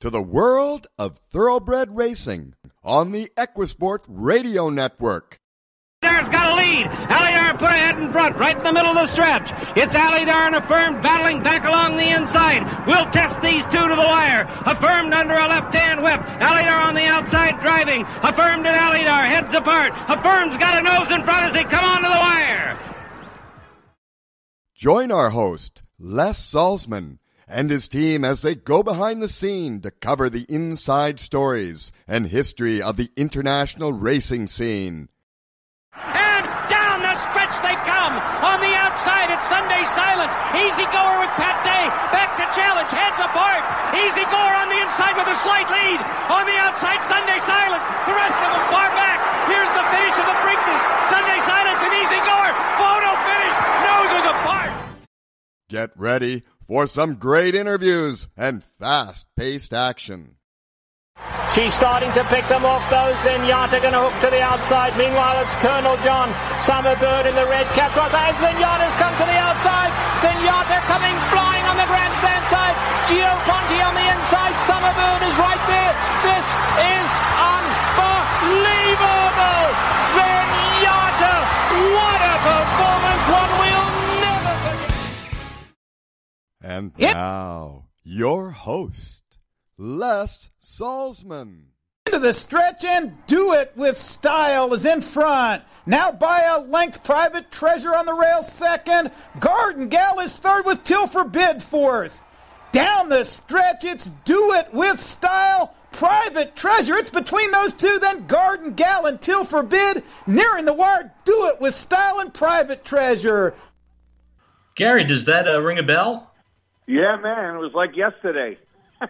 To the world of thoroughbred racing on the Equisport Radio Network. Alydar's got a lead. Alydar put ahead in front, right in the middle of the stretch. It's Alydar and Affirmed battling back along the inside. We'll test these two to the wire. Affirmed under a left-hand whip. Alydar on the outside driving. Affirmed and Alydar heads apart. Affirmed's got a nose in front as they come onto the wire. Join our host, Les Salzman, and his team as they go behind the scene to cover the inside stories and history of the international racing scene. And down the stretch they come. On the outside, it's Sunday Silence. Easy goer with Pat Day. Back to challenge. Heads apart. Easy goer on the inside with a slight lead. On the outside, Sunday Silence. The rest of them far back. Here's the finish of the Preakness. Sunday Silence and Easy goer. Photo finish. Noses apart. Get ready for some great interviews and fast paced action. She's starting to pick them off though. Zenyatta going to hook to the outside. Meanwhile, it's Colonel John Summer Bird in the red cap. And Zenyatta's come to the outside. Zenyatta coming flying on the grandstand side. Gio Ponti on the inside. Summer Bird is right there. This is unbelievable. Zenyatta, what a performance. One And Yep. now, your host, Les Salzman. into the stretch and do it with style is in front. Now by a length, Private Treasure on the rail second. Garden Gal is third with Till Forbid fourth. Down the stretch, it's do it with style. Private Treasure, it's between those two, then Garden Gal and Till Forbid. Nearing the wire, do it with style and Private Treasure. Gary, does that uh, ring a bell? Yeah, man, it was like yesterday.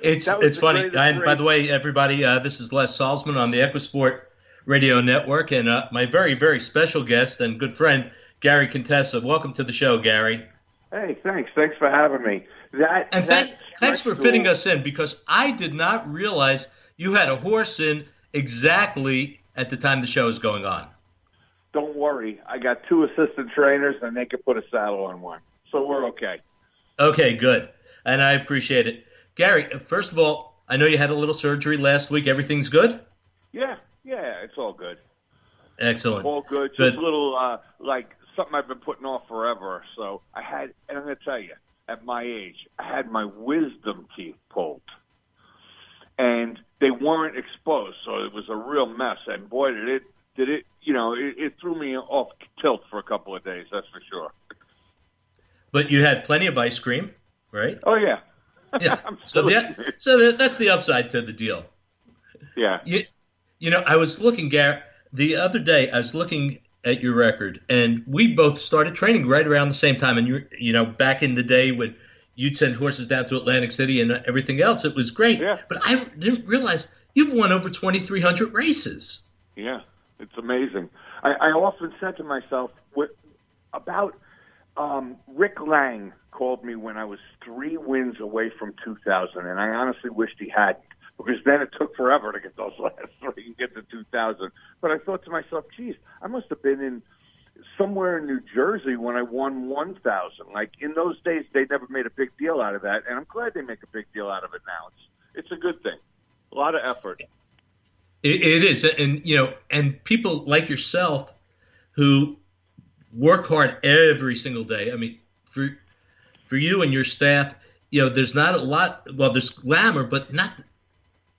It's it's funny. And by the way, everybody, uh, this is Les Salzman on the Equisport Radio Network, and uh, my very very special guest and good friend Gary Contessa. Welcome to the show, Gary. Hey, thanks. Thanks for having me. That And that thank, thanks for fitting us in because I did not realize you had a horse in exactly at the time the show is going on. Don't worry, I got two assistant trainers, and they can put a saddle on one, so we're okay. Okay, good, and I appreciate it, Gary. First of all, I know you had a little surgery last week. Everything's good. Yeah, yeah, it's all good. Excellent. All good. Just Good. a little uh, like something I've been putting off forever. So I had, and I'm gonna tell you, at my age, I had my wisdom teeth pulled, and they weren't exposed, so it was a real mess. And boy, did it did it, you know, it, it threw me off tilt for a couple of days. That's for sure. But you had plenty of ice cream, right? Oh yeah, Yeah. So that, so that, that's the upside to the deal. yeah. You, you know, I was looking, Gary, the other day. I was looking at your record, and we both started training right around the same time. And you, you know, back in the day when you'd send horses down to Atlantic City and everything else, it was great. Yeah. But I didn't realize you've won over twenty three hundred races. Yeah, it's amazing. I, I often said to myself, what, about um, Rick Lang called me when I was three wins away from 2000, and I honestly wished he hadn't because then it took forever to get those last three and get to 2000. But I thought to myself, geez, I must have been in somewhere in New Jersey when I won 1000. Like in those days, they never made a big deal out of that, and I'm glad they make a big deal out of it now. It's it's a good thing. A lot of effort. It, it is, and you know, and people like yourself who work hard every single day. I mean, for for you and your staff, you know, there's not a lot. Well, there's glamour, but not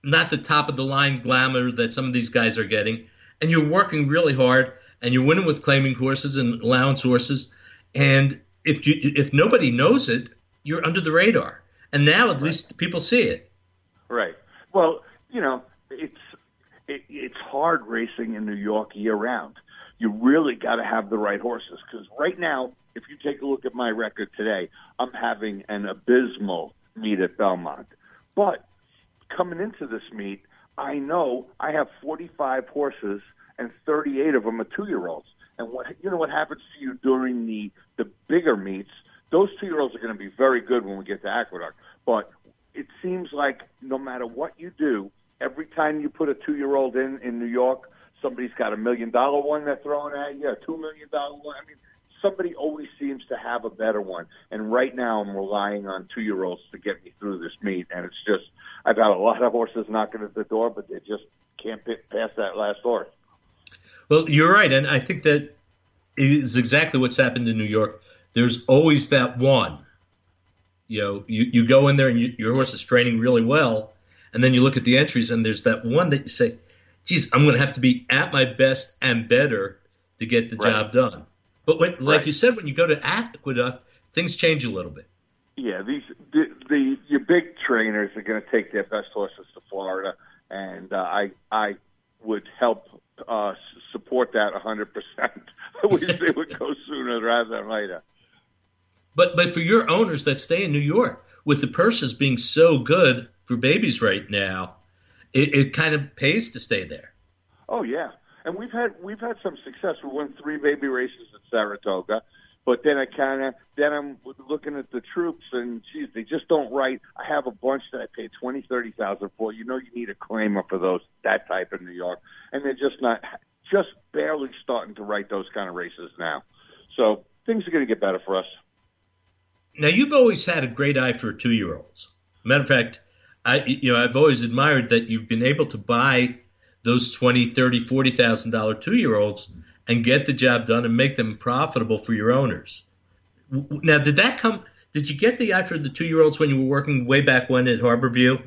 not the top of the line glamour that some of these guys are getting. And you're working really hard, and you're winning with claiming horses and allowance horses. And if you if nobody knows it, you're under the radar. And now at least people see it. Right. Well, you know, it's it, it's hard racing in New York year round. You really got to have the right horses because right now, if you take a look at my record today, I'm having an abysmal meet at Belmont. But coming into this meet, I know I have 45 horses and 38 of them are two-year-olds. And what you know what happens to you during the the bigger meets? Those two-year-olds are going to be very good when we get to Aqueduct. But it seems like no matter what you do, every time you put a two-year-old in in New York, somebody's got a million dollar one they're throwing at you, a two million dollar one. I mean, somebody always seems to have a better one. And right now, I'm relying on two year olds to get me through this meet. And it's just, I've had a lot of horses knocking at the door, but they just can't pick pass that last horse. Well, you're right, and I think that is exactly what's happened in New York. There's always that one. You know, you, you go in there and you, your horse is training really well, and then you look at the entries and there's that one that you say, "Geez, I'm going to have to be at my best and better to get the right. job done." But when, like right. you said, when you go to Aqueduct, things change a little bit. Yeah, these the, the your big trainers are going to take their best horses to Florida, and uh, I I would help uh, support that 100%. I wish they would go sooner rather than later. But but for your owners that stay in New York, with the purses being so good for babies right now, it, it kind of pays to stay there. Oh yeah, and we've had we've had some success. We won three baby races at Saratoga, but then I kind of then I'm looking at the troops and geez, they just don't write. I have a bunch that I paid twenty thirty thousand for. You know, you need a claimer for those that type in New York, and they're just not just barely starting to write those kind of races now. So things are going to get better for us. Now you've always had a great eye for two year olds. Matter of fact, I you know I've always admired that you've been able to buy those twenty, thirty, forty thousand dollar two year olds and get the job done and make them profitable for your owners. Now, did that come? Did you get the eye for the two year olds when you were working way back when at Harborview?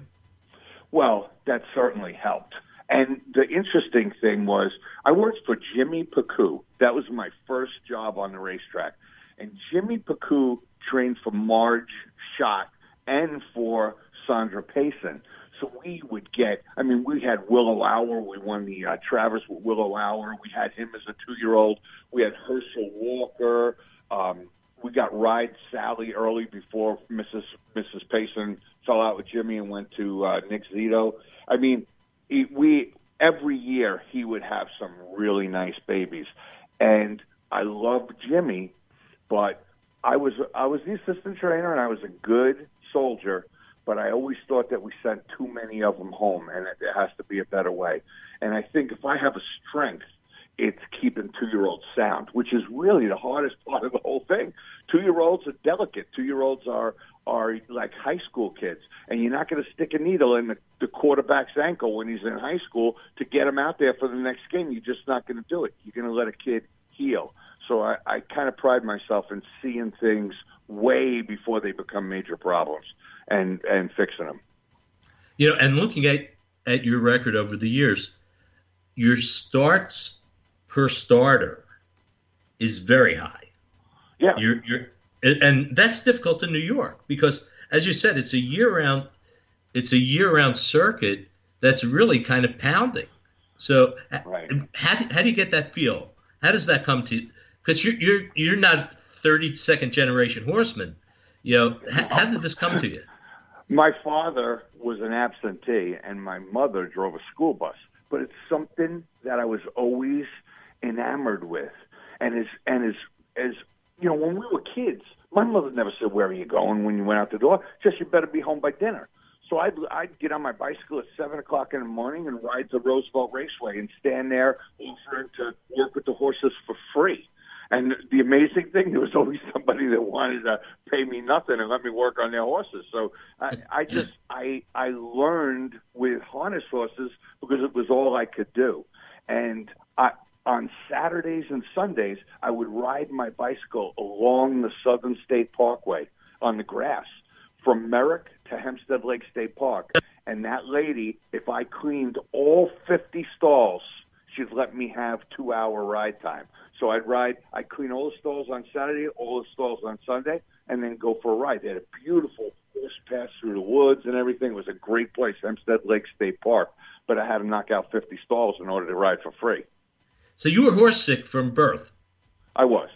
Well, that certainly helped. And the interesting thing was, I worked for Jimmy Picou. That was my first job on the racetrack. And Jimmy Picou trained for Marge Schott and for Sandra Payson. So we would get, I mean, we had Willow Hour. We won the uh, Travers with Willow Hour. We had him as a two year old. We had Herschel Walker. Um, we got Ride Sally early before Mrs. Mrs. Payson fell out with Jimmy and went to uh, Nick Zito. I mean, he, we every year he would have some really nice babies, and I loved Jimmy, but I was I was the assistant trainer and I was a good soldier, but I always thought that we sent too many of them home, and there has to be a better way. And I think if I have a strength, it's keeping two-year-olds sound, which is really the hardest part of the whole thing. Two-year-olds are delicate. Two-year-olds are are like high school kids, and you're not going to stick a needle in the, the quarterback's ankle when he's in high school to get him out there for the next game. You're just not going to do it. You're going to let a kid heal. So I, I kind of pride myself in seeing things way before they become major problems and and fixing them. You know, and looking at at your record over the years, your starts per starter is very high. Yeah, you're you're and that's difficult in New York because, as you said, it's a year-round, it's a year-round circuit that's really kind of pounding. So, right. how, how do you get that feel? How does that come to? Because you're you're you're not 32nd generation horseman. You know, how, how did this come to you? My father was an absentee, and my mother drove a school bus. But it's something that I was always enamored with, and as and as as you know, when we were kids, my mother never said, "Where are you going?" When you went out the door, just you better be home by dinner. So I'd I'd get on my bicycle at seven o'clock in the morning and ride to Roosevelt Raceway and stand there offering to work with the horses for free. And the amazing thing, there was always somebody that wanted to pay me nothing and let me work on their horses. So I, I just I I learned with harness horses because it was all I could do. And I on Saturdays and Sundays, I would ride my bicycle along the Southern State Parkway on the grass from Merrick to Hempstead Lake State Park. And that lady, if I cleaned all 50 stalls, she'd let me have two hour ride time. So I'd ride, I'd clean all the stalls on Saturday, all the stalls on Sunday, and then go for a ride. They had a beautiful horse pass through the woods and everything. It was a great place, Hempstead Lake State Park. But I had to knock out 50 stalls in order to ride for free. So you were horse sick from birth. I was.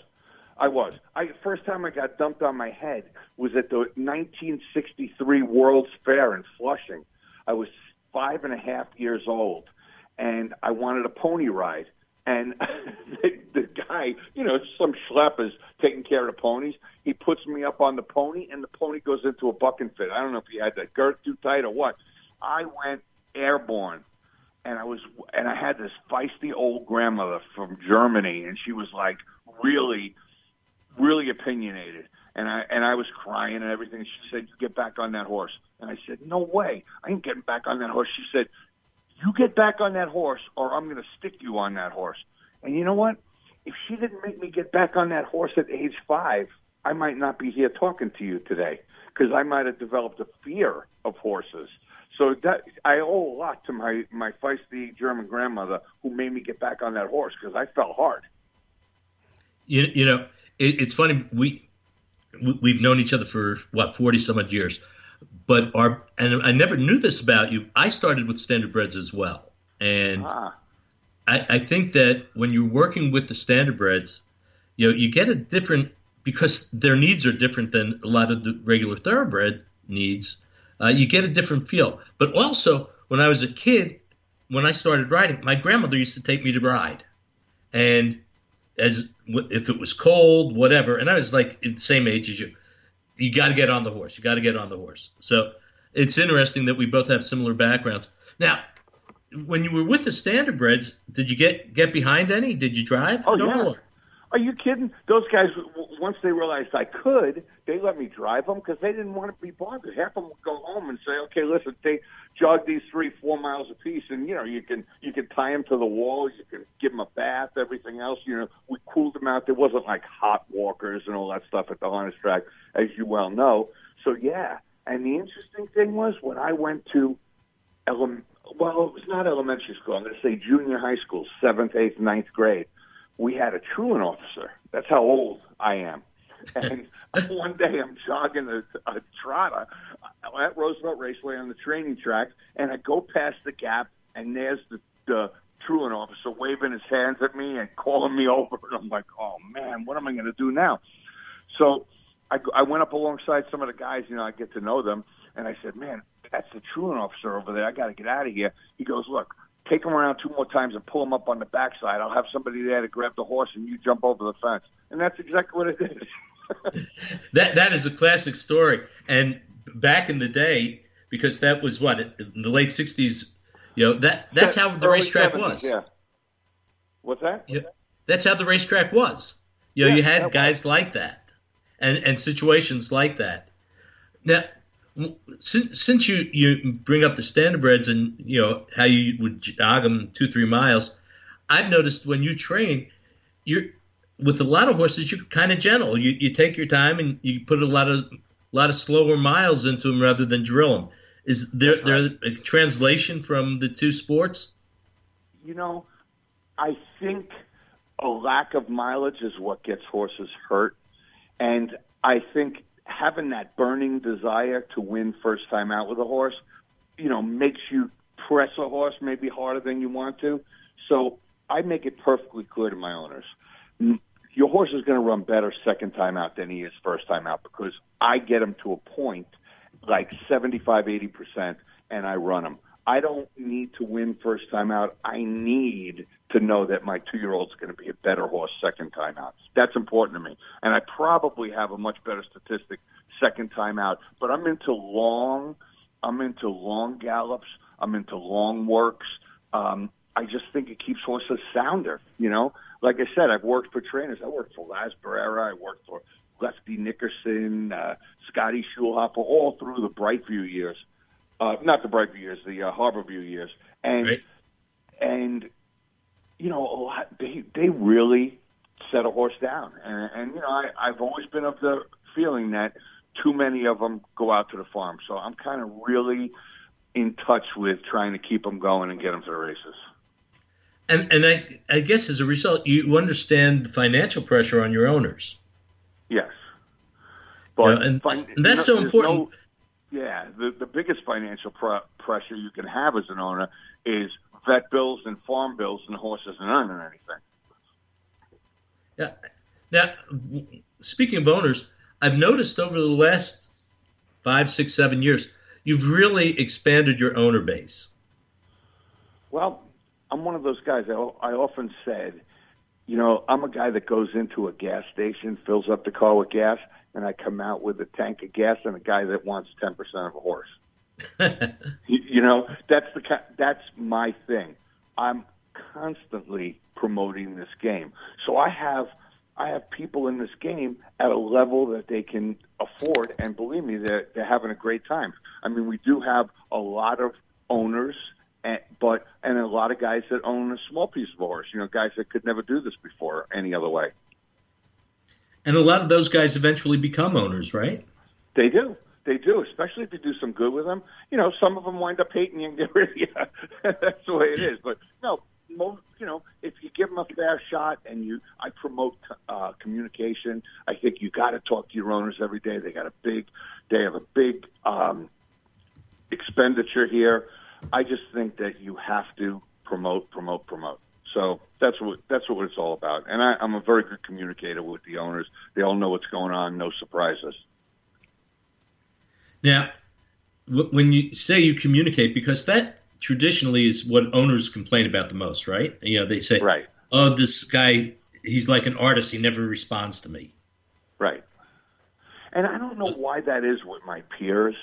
I was. I first time I got dumped on my head was at the 1963 World's Fair in Flushing. I was five and a half years old, and I wanted a pony ride. And the, the guy, you know, some schlep is taking care of the ponies. He puts me up on the pony, and the pony goes into a bucking fit. I don't know if he had the girth too tight or what. I went airborne and I was and I had this feisty old grandmother from Germany, and she was like really really opinionated, and I and I was crying and everything. She said, "You get back on that horse," and I said, "No way, I ain't getting back on that horse." She said, "You get back on that horse, or I'm going to stick you on that horse." And you know what? If she didn't make me get back on that horse at age five, I might not be here talking to you today because I might have developed a fear of horses. So that I owe a lot to my my feisty German grandmother who made me get back on that horse because I fell hard. You, you know, it, it's funny we we've known each other for what forty some odd years, but our and I never knew this about you. I started with standard standardbreds as well, and Ah, I, I think that when you're working with the standardbreds, you know, you get a different because their needs are different than a lot of the regular thoroughbred needs. Uh, you get a different feel. But also, when I was a kid, when I started riding, my grandmother used to take me to ride, and as if it was cold, whatever, and I was like the same age as you. You got to get on the horse. You got to get on the horse. So it's interesting that we both have similar backgrounds. Now, when you were with the standardbreds, did you get get behind any? Did you drive? Oh, yeah. all? Are you kidding? Those guys, once they realized I could, they let me drive them because they didn't want to be bothered. Half of them would go home and say, "Okay, listen, they jog these three, four miles a piece, and you know you can you can tie them to the wall, you can give them a bath, everything else. You know, we cooled them out. There wasn't like hot walkers and all that stuff at the harness track, as you well know. So yeah, and the interesting thing was when I went to ele- well, it was not elementary school. I'm going to say junior high school, seventh, eighth, ninth grade. We had a truant officer. That's how old I am. And one day I'm jogging a, a trotter at Roosevelt Raceway on the training track, and I go past the gap, and there's the, the truant officer waving his hands at me and calling me over. And I'm like, oh man, what am I going to do now? So I, I went up alongside some of the guys, you know, I get to know them, and I said, man, that's the truant officer over there. I got to get out of here. He goes, look, take him around two more times and pull him up on the backside. I'll have somebody there to grab the horse, and you jump over the fence. And that's exactly what it is. That that is a classic story. And back in the day, because that was what in the late '60s. You know that that's how the Early racetrack 70s, was. Yeah. What's that? Yeah, that's how the racetrack was. You know, Yeah, you had was. guys like that, and and situations like that. Now, since, since you you bring up the standardbreds and you know how you would jog them two three miles, I've noticed when you train, you're with a lot of horses you're kind of gentle. You you take your time and you put a lot of lot of slower miles into them rather than drill them. Is there there uh-huh. a translation from the two sports? you know, I think a lack of mileage is what gets horses hurt. And I think having that burning desire to win first time out with a horse, you know, makes you press a horse maybe harder than you want to. So I make it perfectly clear to my owners. Your horse is going to run better second time out than he is first time out because I get him to a point like 75, 80%, and I run him. I don't need to win first time out. I need to know that my two year old's going to be a better horse second time out. That's important to me. And I probably have a much better statistic second time out. But I'm into long, I'm into long gallops. I'm into long works. Um, I just think it keeps horses sounder. You know, like I said, I've worked for trainers. I worked for Laz Barrera. I worked for Lefty Nickerson, uh, Scotty Schulhofer, all through the Brightview years. Uh, not the Brightview years, the uh, Harborview years. And Right. and you know, a lot, they they really set a horse down. And, and you know, I, I've always been of the feeling that too many of them go out to the farm. So I'm kind of really in touch with trying to keep them going and get them to the races. And and I I guess as a result, you understand the financial pressure on your owners. Yes. But Yeah, and- fin- and that's no- so important. no- yeah, the the biggest financial pr- pressure you can have as an owner is vet bills and farm bills, and the horse isn't earning anything. Yeah. Now, speaking of owners, I've noticed over the last five, six, seven years, you've really expanded your owner base. Well, I'm one of those guys. I, I often said, you know, I'm a guy that goes into a gas station, fills up the car with gas, and I come out with a tank of gas and a guy that wants 10% of a horse. You, you know, that's the that's my thing. I'm constantly promoting this game. So I have I have people in this game at a level that they can afford, and believe me, they're, they're having a great time. I mean, we do have a lot of owners, and, but and a lot of guys that own a small piece of horse. You know, guys that could never do this before any other way. And a lot of those guys eventually become owners, right? They do. They do, especially if you do some good with them. You know, some of them wind up hating you and get rid of you. That's the way it is. But no, most, you know, if you give them a fair shot and you, I promote uh, communication. I think you got to talk to your owners every day. They got a big, they have a big um, expenditure here. I just think that you have to promote, promote, promote. So that's what that's what it's all about. And I, I'm a very good communicator with the owners. They all know what's going on. No surprises. Now, when you say you communicate, because that traditionally is what owners complain about the most, right? You know, they say, right. "Oh, this guy, he's like an artist. He never responds to me." Right. And I don't know why that is with my peers,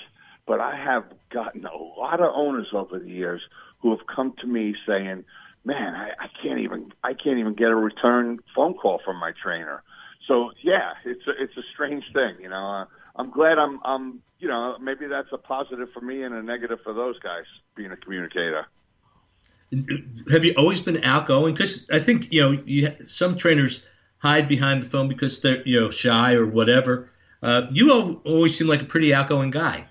but I have gotten a lot of owners over the years who have come to me saying, "Man, I, I can't even I can't even get a return phone call from my trainer." So yeah, it's a, it's a strange thing, you know. Uh, I'm glad I'm I'm you know maybe that's a positive for me and a negative for those guys being a communicator. Have you always been outgoing? Because I think you know you, some trainers hide behind the phone because they're you know shy or whatever. Uh, you always seem like a pretty outgoing guy.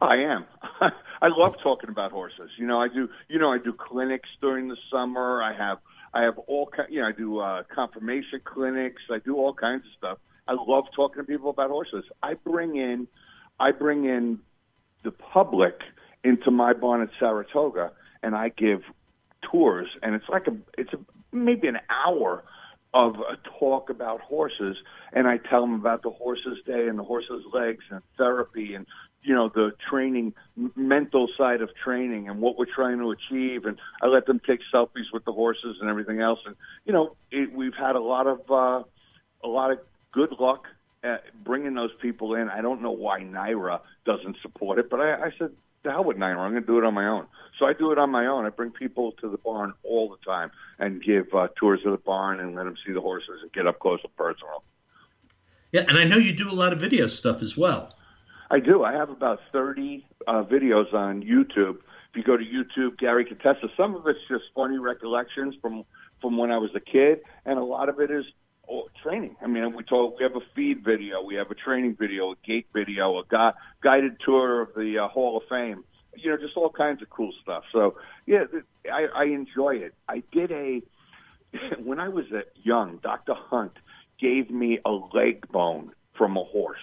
I am. I love talking about horses. You know, I do. You know, I do clinics during the summer. I have. I have all. kind. You know, I do uh, conformation clinics. I do all kinds of stuff. I love talking to people about horses. I bring in, I bring in the public into my barn at Saratoga, and I give tours, and it's like a, it's a, maybe an hour of a talk about horses, and I tell them about the horse's day and the horse's legs and therapy and you know the training, mental side of training and what we're trying to achieve, and I let them take selfies with the horses and everything else, and you know it, we've had a lot of uh, a lot of good luck at bringing those people in. I don't know why NYRA doesn't support it, but I, I said, the hell with NYRA. I'm going to do it on my own. So I do it on my own. I bring people to the barn all the time and give uh, tours of the barn and let them see the horses and get up close and personal. Yeah, and I know you do a lot of video stuff as well. I do. I have about 30 uh, videos on YouTube. If you go to YouTube, Gary Contessa, some of it's just funny recollections from from when I was a kid, and a lot of it is training. I mean, we told we have a feed video, we have a training video, a gate video, a gu- guided tour of the uh, Hall of Fame. You know, just all kinds of cool stuff. So yeah, I, I enjoy it. I did a when I was young. Dr. Hunt gave me a leg bone from a horse.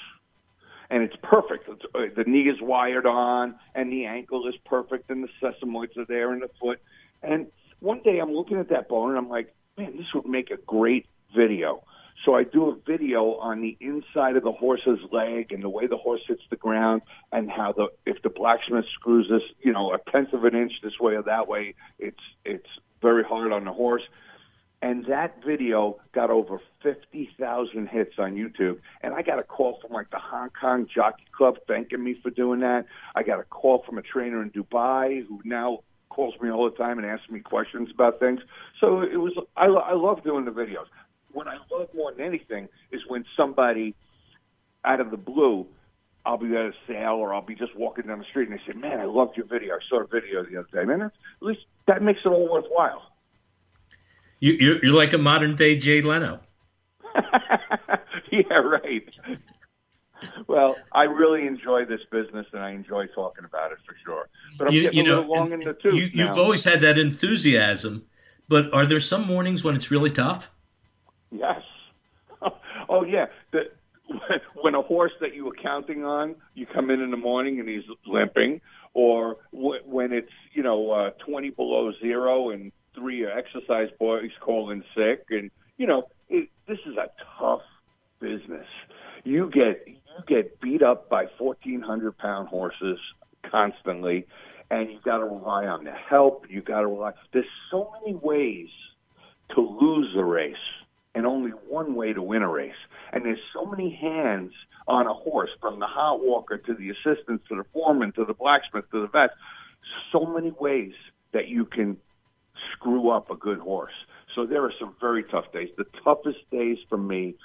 And it's perfect. It's, uh, the knee is wired on, and the ankle is perfect, and the sesamoids are there in the foot. And one day I'm looking at that bone, and I'm like, man, this would make a great video. So I do a video on the inside of the horse's leg and the way the horse hits the ground and how the if the blacksmith screws this, you know, a tenth of an inch this way or that way, it's it's very hard on the horse. And that video got over 50,000 hits on YouTube. And I got a call from like the Hong Kong Jockey Club thanking me for doing that. I got a call from a trainer in Dubai who now calls me all the time and asks me questions about things. So it was, I, I love doing the videos what I love more than anything is when somebody out of the blue, I'll be at a sale or I'll be just walking down the street and they say, "Man, I loved your video. I saw a video the other day." Man, at least that makes it all worthwhile. You, you're, you're like a modern day Jay Leno. yeah, right. Well, I really enjoy this business and I enjoy talking about it for sure. But I'm you, getting you know, a little long in the tooth. You, now. you've always had that enthusiasm, but are there some mornings when it's really tough? Yes. Oh yeah. The, when a horse that you were counting on, you come in in the morning and he's limping, or w- when it's you know uh, twenty below zero and three exercise boys calling sick, and you know it, this is a tough business. You get you get beat up by fourteen hundred pound horses constantly, and you got to rely on the help. You got to rely. There's so many ways to lose a race and only one way to win a race. And there's so many hands on a horse, from the hot walker to the assistants to the foreman to the blacksmith to the vet. So many ways that you can screw up a good horse. So there are some very tough days. The toughest days for me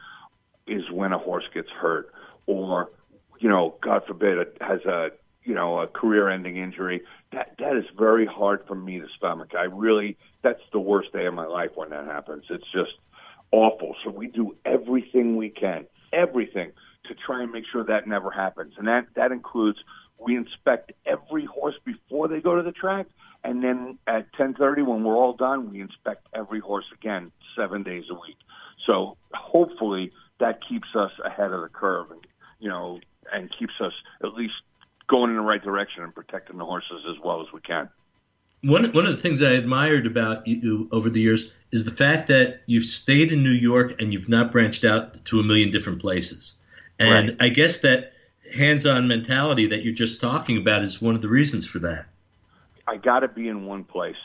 is when a horse gets hurt or, you know, God forbid, it has a you know a career-ending injury. That that is very hard for me to stomach. I really that's the worst day of my life when that happens. It's just awful. So we do everything we can, everything to try and make sure that never happens. And that that includes we inspect every horse before they go to the track, and then at 10:30 when we're all done, we inspect every horse again 7 days a week. So hopefully that keeps us ahead of the curve and you know and keeps us at least going in the right direction and protecting the horses as well as we can. One one of the things I admired about you over the years is the fact that you've stayed in New York and you've not branched out to a million different places. And right. I guess that hands-on mentality that you're just talking about is one of the reasons for that. I got to be in one place.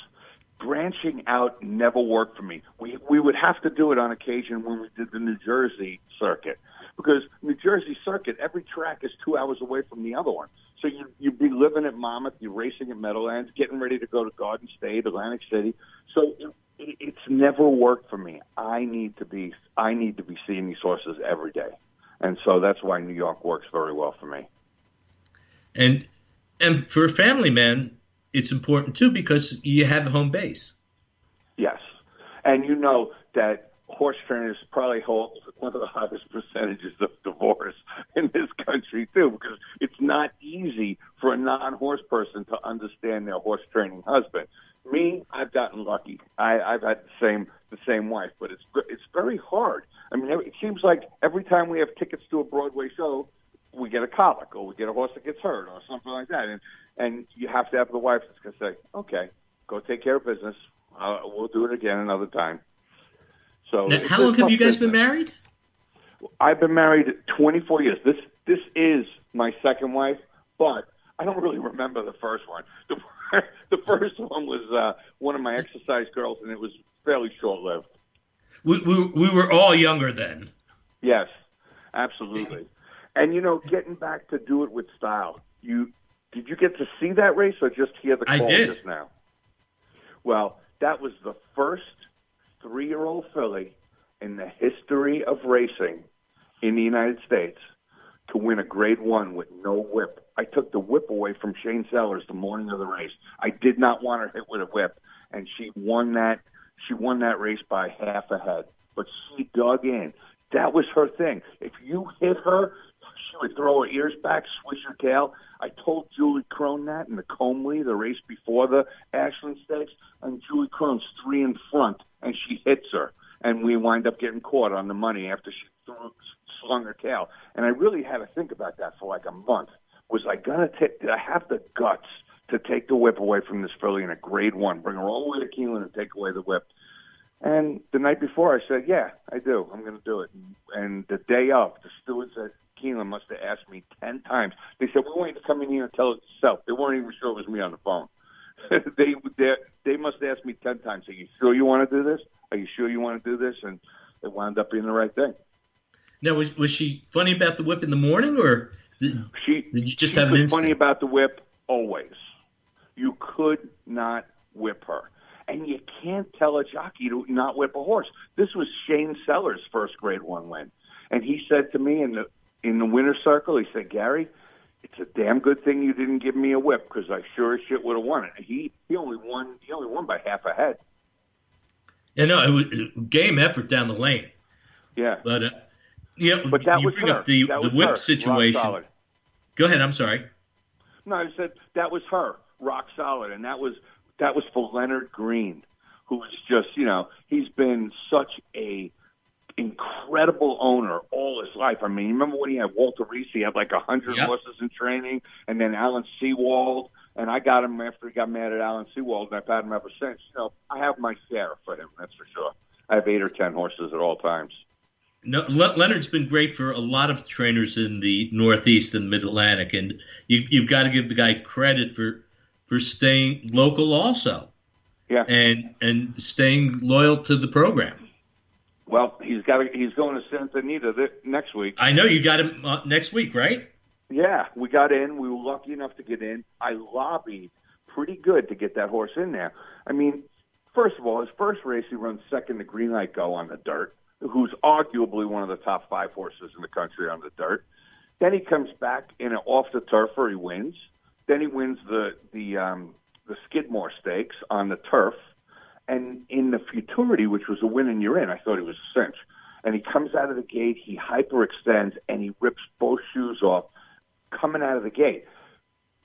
Branching out never worked for me. We we would have to do it on occasion when we did the New Jersey circuit because New Jersey circuit every track is two hours away from the other one. So you you'd be living at Monmouth, you're racing at Meadowlands, getting ready to go to Garden State, Atlantic City. So it, it's never worked for me. I need to be I need to be seeing these horses every day and so that's why New York works very well for me. And and for a family man, it's important too because you have home base. Yes, and you know that horse trainers probably hold one of the highest percentages of divorce in this country too, because it's not easy for a non-horse person to understand their horse training husband. Me, I've gotten lucky. I, I've had the same the same wife, but it's it's very hard. I mean, it seems like every time we have tickets to a Broadway show, we get a colic or we get a horse that gets hurt or something like that, and and you have to have the wife that's going to say, "Okay, go take care of business. Uh, we'll do it again another time." So, now, how long have you guys business. been married? I've been married 24 years. This this is my second wife, but I don't really remember the first one. The, the first one was uh, one of my exercise girls, and it was fairly short lived. We, we, we were all younger then. Yes, absolutely. And you know, getting back to do it with style. You did you get to see that race or just hear the call just now? Well, that was the first three-year-old filly in the history of racing in the United States to win a Grade One with no whip. I took the whip away from Shane Sellers the morning of the race. I did not want her hit with a whip, and she won that. She won that race by half a head, but she dug in. That was her thing. If you hit her, would throw her ears back, swish her tail. I told Julie Krone that in the Comely, the race before the Ashland Stakes, and Julie Krone's three in front, and she hits her, and we wind up getting caught on the money after she threw, slung her tail. And I really had to think about that for like a month. Was I gonna take? Did I have the guts to take the whip away from this filly in a Grade One, bring her all the way to Keeneland and take away the whip? And the night before, I said, "Yeah, I do. I'm going to do it." And the day of, the stewards at Keeneland must have asked me ten times. They said, "We want you to come in here and tell it yourself." They weren't even sure it was me on the phone. they they they must have asked me ten times. Are you sure you want to do this? Are you sure you want to do this? And it wound up being the right thing. Now, was was she funny about the whip in the morning, or did, she did you just she have was an funny about the whip always? You could not whip her, and you can't tell a jockey to not whip a horse. This was Shane Sellers' first Grade One win, and he said to me in the in the winner's circle, he said, "Gary." It's a damn good thing you didn't give me a whip because I sure as shit would have won it. He he only won he only won by half a head. Yeah, no, it was game effort down the lane. Yeah, but uh, yeah, but that you was bring her. up the that the whip her. situation. Go ahead. I'm sorry. No, I said that was her, rock solid, and that was that was for Leonard Green, who was just you know he's been such a incredible owner all his life. I mean, remember when he had Walter Reese? He had like a hundred Yep. horses in training, and then Alan Seewald. And I got him after he got mad at Alan Seewald, and I've had him ever since. You know, I have my share for him, that's for sure. I have eight or ten horses at all times. No, Le- Leonard's been great for a lot of trainers in the Northeast and Mid Atlantic, and you, you've got to give the guy credit for for staying local also, Yeah. and and staying loyal to the program. Well, he's got. A, he's going to Santa Anita th- next week. I know you got him uh, next week, right? Yeah, we got in. We were lucky enough to get in. I lobbied pretty good to get that horse in there. I mean, first of all, his first race he runs second to Green Light Go on the dirt, who's arguably one of the top five horses in the country on the dirt. Then he comes back in an off the turf where he wins. Then he wins the the um, the Skidmore Stakes on the turf, and in the Futurity, which was a win and you're in, I thought he was a cinch. And he comes out of the gate, he hyperextends, and he rips both shoes off coming out of the gate.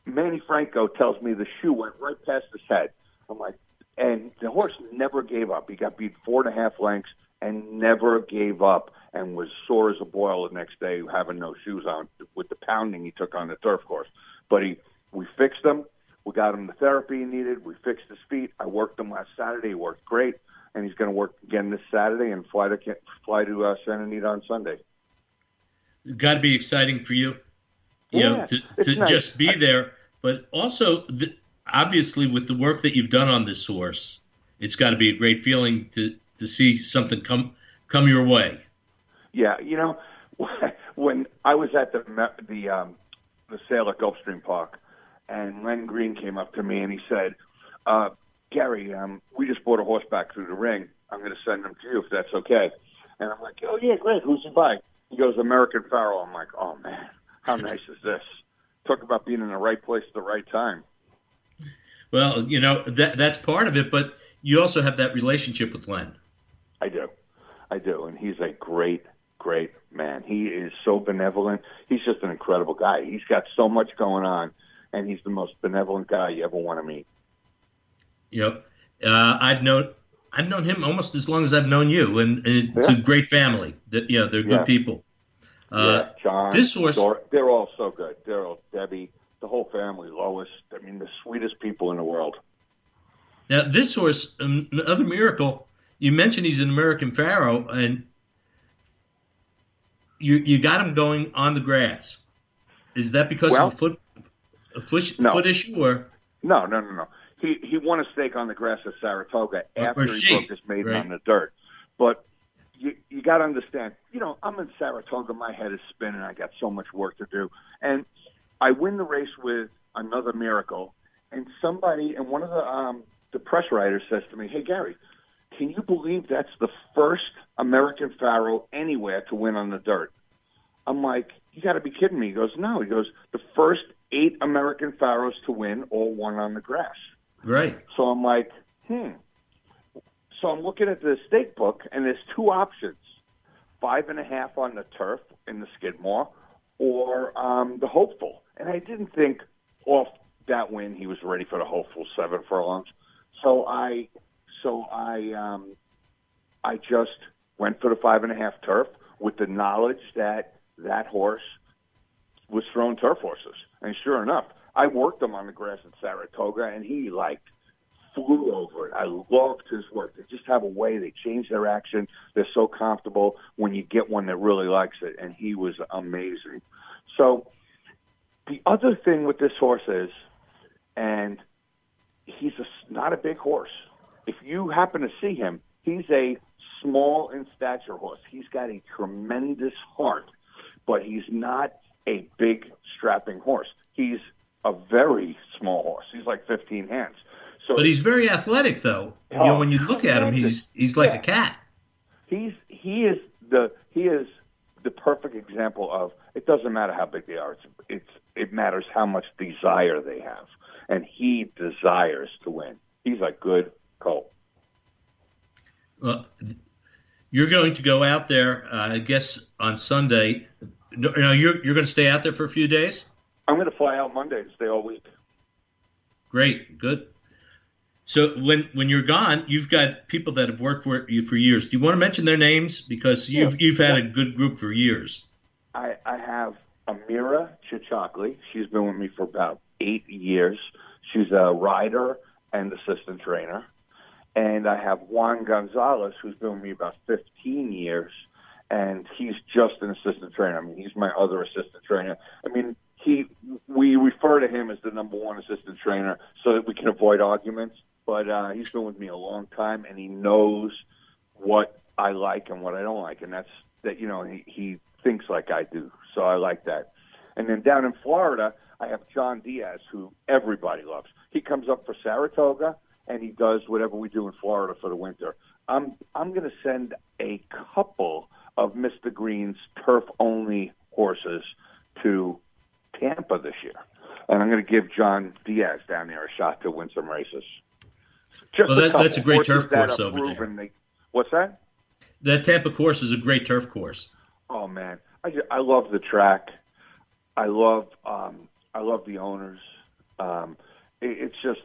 Manny Franco tells me the shoe went right past his head. I'm like, and the horse never gave up. He got beat four and a half lengths and never gave up and was sore as a boil the next day having no shoes on with the pounding he took on the turf course. But he, we fixed him. We got him the therapy he needed. We fixed his feet. I worked him last Saturday. He worked great, and he's going to work again this Saturday and fly to fly to uh, Santa Anita on Sunday. Got to be exciting for you, you Yeah, know, to, to nice. just be there. But also, the, obviously, with the work that you've done on this horse, it's got to be a great feeling to to see something come come your way. Yeah, you know, when I was at the the um, the sale at Gulfstream Park, and Len Green came up to me and he said, uh, "Gary, um, we just bought a horse back through the ring. I'm going to send him to you if that's okay." And I'm like, "Oh yeah, great. Who's he by?" He goes, "American Pharoah." I'm like, "Oh man, how nice is this?" Talk about being in the right place at the right time. Well, you know that that's part of it, but you also have that relationship with Len. I do. I do. And he's a great, great man. He is so benevolent. He's just an incredible guy. He's got so much going on, and he's the most benevolent guy you ever want to meet. Yep, uh, I've known I've known him almost as long as I've known you, and, and it's Yeah. a great family. That know, they're good Yeah. people. Uh, yeah, John, this horse- Dor- they're all so good. Daryl, Debbie, the whole family, Lois. I mean, the sweetest people in the world. Now, this horse, um, another miracle. You mentioned he's an American Pharoah, and you you got him going on the grass. Is that because Well- of a foot a foot, No. foot issue, or No, no, no, no. He he won a stake on the grass at Saratoga after or he broke his maiden right. on the dirt. But you you got to understand. You know, I'm in Saratoga. My head is spinning. I got so much work to do, and I win the race with another miracle. And somebody and one of the um, the press writers says to me, "Hey Gary, can you believe that's the first American Pharoah anywhere to win on the dirt?" I'm like, "You got to be kidding me." He goes, "No." He goes, "The first eight American Pharoahs to win all won on the grass." right? So I'm like, hmm. So I'm looking at the stake book, and there's two options: five and a half on the turf in the Skidmore, or um, the hopeful. And I didn't think off that win he was ready for the hopeful seven furlongs. So I, so I, um, I just went for the five and a half turf with the knowledge that that horse was thrown turf horses. And sure enough, I worked him on the grass at Saratoga, and he like flew over it. I loved his work. They just have a way. They change their action. They're so comfortable when you get one that really likes it, and he was amazing. So the other thing with this horse is, and he's a, not a big horse. If you happen to see him, he's a small in stature horse. He's got a tremendous heart, but he's not a big strapping horse. He's a very small horse. He's like 15 hands. So But he's very athletic, though. you Oh, know, when you look at him, he's he's like Yeah. a cat. he's he is the he is the perfect example of it doesn't matter how big they are. It's it's it matters how much desire they have, and he desires to win. He's a good colt. Well, you're going to go out there, uh, I guess, on Sunday. No, no, you're you're going to stay out there for a few days. I'm going to fly out Monday and stay all week. Great, good. So when when you're gone, you've got people that have worked for you for years. Do you want to mention their names because you've you've had a good group for years? I, I have Amira Chichakli. She's been with me for about eight years. She's a rider and assistant trainer. And I have Juan Gonzalez, who's been with me about 15 years, and he's just an assistant trainer. I mean, he's my other assistant trainer. I mean, he we refer to him as the number one assistant trainer so that we can avoid arguments. But uh, he's been with me a long time, and he knows what I like and what I don't like, and that's that. You know, he, he thinks like I do, so I like that. And then down in Florida, I have John Diaz, who everybody loves. He comes up for Saratoga and he does whatever we do in Florida for the winter. I'm I'm going to send a couple of Mr. Green's turf only horses to Tampa this year, and I'm going to give John Diaz down there a shot to win some races. Just well, that, that's a great turf course over there. They, what's that? That Tampa course is a great turf course. Oh man, I just, I love the track. I love um, I love the owners. Um, it, it's just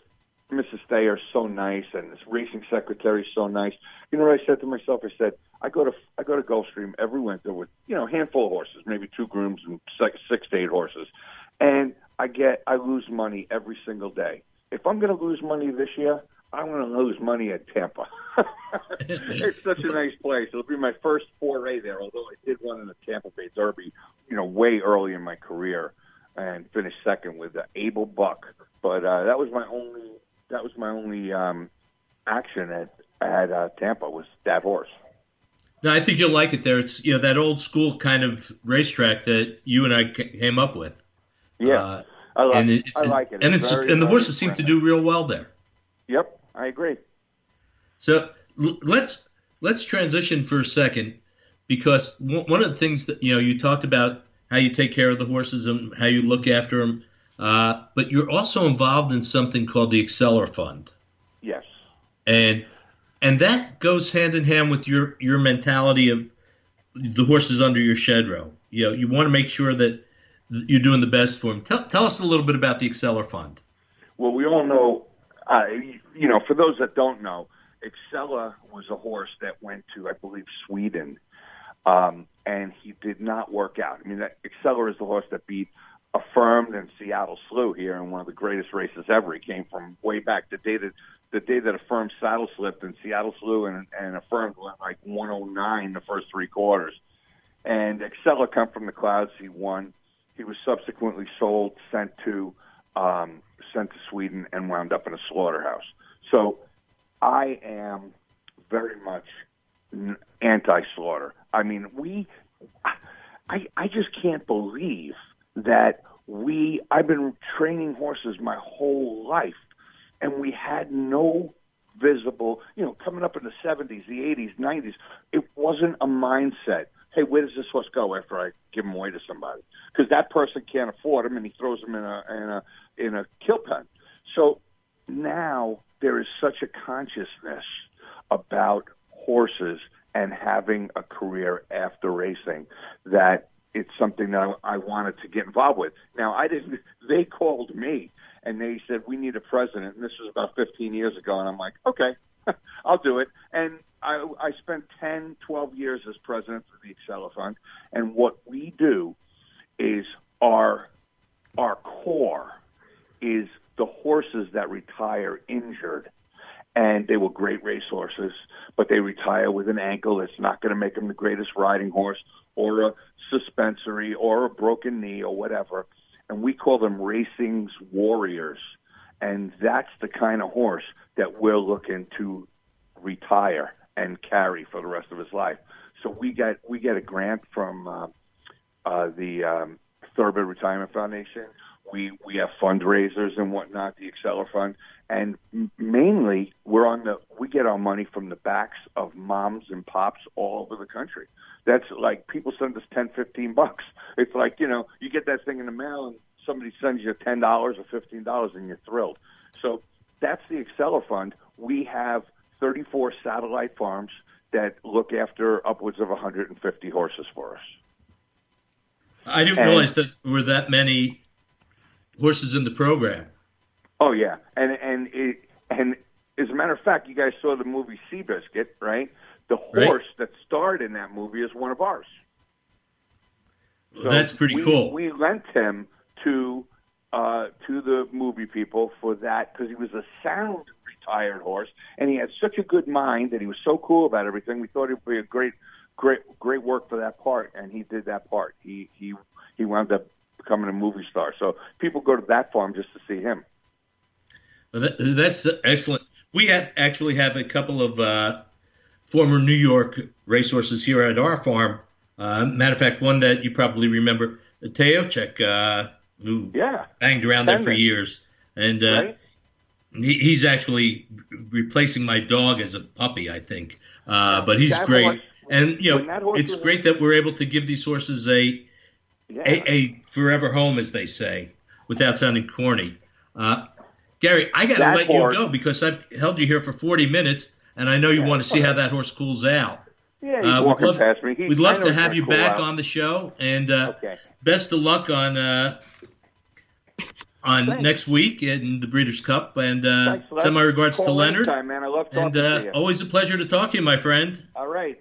Mrs. Thayer is so nice, and this racing secretary is so nice. You know what I said to myself? I said I go to I go to Gulfstream every winter with you know a handful of horses, maybe two grooms and six, six to eight horses, and I get I lose money every single day. If I'm going to lose money this year, I'm going to lose money at Tampa. it's such a nice place. It'll be my first foray there. Although I did run in the Tampa Bay Derby, you know, way early in my career, and finished second with uh, Able Buck. But uh, that was my only that was my only um, action at at uh, Tampa was that horse. No, I think you'll like it there. It's you know that old school kind of racetrack that you and I came up with. Yeah, uh, I, like, and I like it. And it's, very, and the horses seem to do real well there. Yep, I agree. So l- let's let's transition for a second because w- one of the things that you know you talked about how you take care of the horses and how you look after them, uh, but you're also involved in something called the Exceller Fund. Yes. And and that goes hand in hand with your your mentality of the horses under your shed row. You know, you want to make sure that you're doing the best for them. Tell, tell us a little bit about the Exceller Fund. Well, we all know, uh, you know, for those that don't know, Exceller was a horse that went to, I believe, Sweden, um, and he did not work out. I mean, that Exceller is the horse that beat Affirmed and Seattle Slew here in one of the greatest races ever. He came from way back day that the day that Affirmed saddle slipped and Seattle Slew and, and firm went like 109 the first three quarters. And Exceller come from the clouds. He won. He was subsequently sold, sent to um, sent to Sweden, and wound up in a slaughterhouse. So I am very much anti-slaughter. I mean, we. I I just can't believe that we. I've been training horses my whole life, and we had no visible. You know, coming up in the '70s, the '80s, '90s, it wasn't a mindset. Hey, where does this horse go after I give him away to somebody? Because that person can't afford him, and he throws him in a in a in a kill pen. So now there is such a consciousness about horses and having a career after racing that it's something that I, I wanted to get involved with. Now, I didn't. They called me and they said we need a president, and this was about 15 years ago, and I'm like, okay, I'll do it. And I, I spent 10, 12 years as president for the Fund, and what we do is our our core is the horses that retire injured. And they were great racehorses, but they retire with an ankle that's not going to make them the greatest riding horse, or a suspensory, or a broken knee, or whatever. And we call them racing's warriors. And that's the kind of horse that we're looking to retire and carry for the rest of his life. So we get we get a grant from uh, uh, the um, Thoroughbred Retirement Foundation we we have fundraisers and whatnot, the Exceller Fund, and mainly we're on the we get our money from the backs of moms and pops all over the country. That's like people send us ten, fifteen bucks. It's like you know you get that thing in the mail and somebody sends you ten dollars or fifteen dollars and you're thrilled. So that's the Exceller Fund. We have 34 satellite farms that look after upwards of 150 horses for us. I didn't and, realize that there were that many horses in the program. Oh yeah, and and it, and as a matter of fact, you guys saw the movie Seabiscuit, right? The horse right. that starred in that movie is one of ours. So That's pretty we, cool. We lent him to uh, to the movie people for that because he was a sound retired horse, and he had such a good mind, and he was so cool about everything. We thought it would be a great, great, great work for that part, and he did that part. He he he wound up becoming a movie star. So people go to that farm just to see him. Well, that, that's excellent. We have actually have a couple of uh, former New York racehorses here at our farm. Uh, matter of fact, one that you probably remember, Teocheck, uh, who yeah. banged around there for years, and uh, right? he, he's actually replacing my dog as a puppy, I think. Uh, but he's great, horse, and you know, it's great that we're able to give these horses a, yeah. a, a forever home, as they say, without sounding corny. Uh, Gary, I got to let horse. you go because I've held you here for 40 minutes, and I know you yeah, want to see how that horse cools out. Yeah, he's uh, walking we'd love, past me. He, we'd love to have you cool back out. on the show, and uh, okay. best of luck on uh, on Thanks. next week in the Breeders' Cup. And uh, send my regards to Leonard. Time, man. I love talking and, uh, to you. Always a pleasure to talk to you, my friend. All right.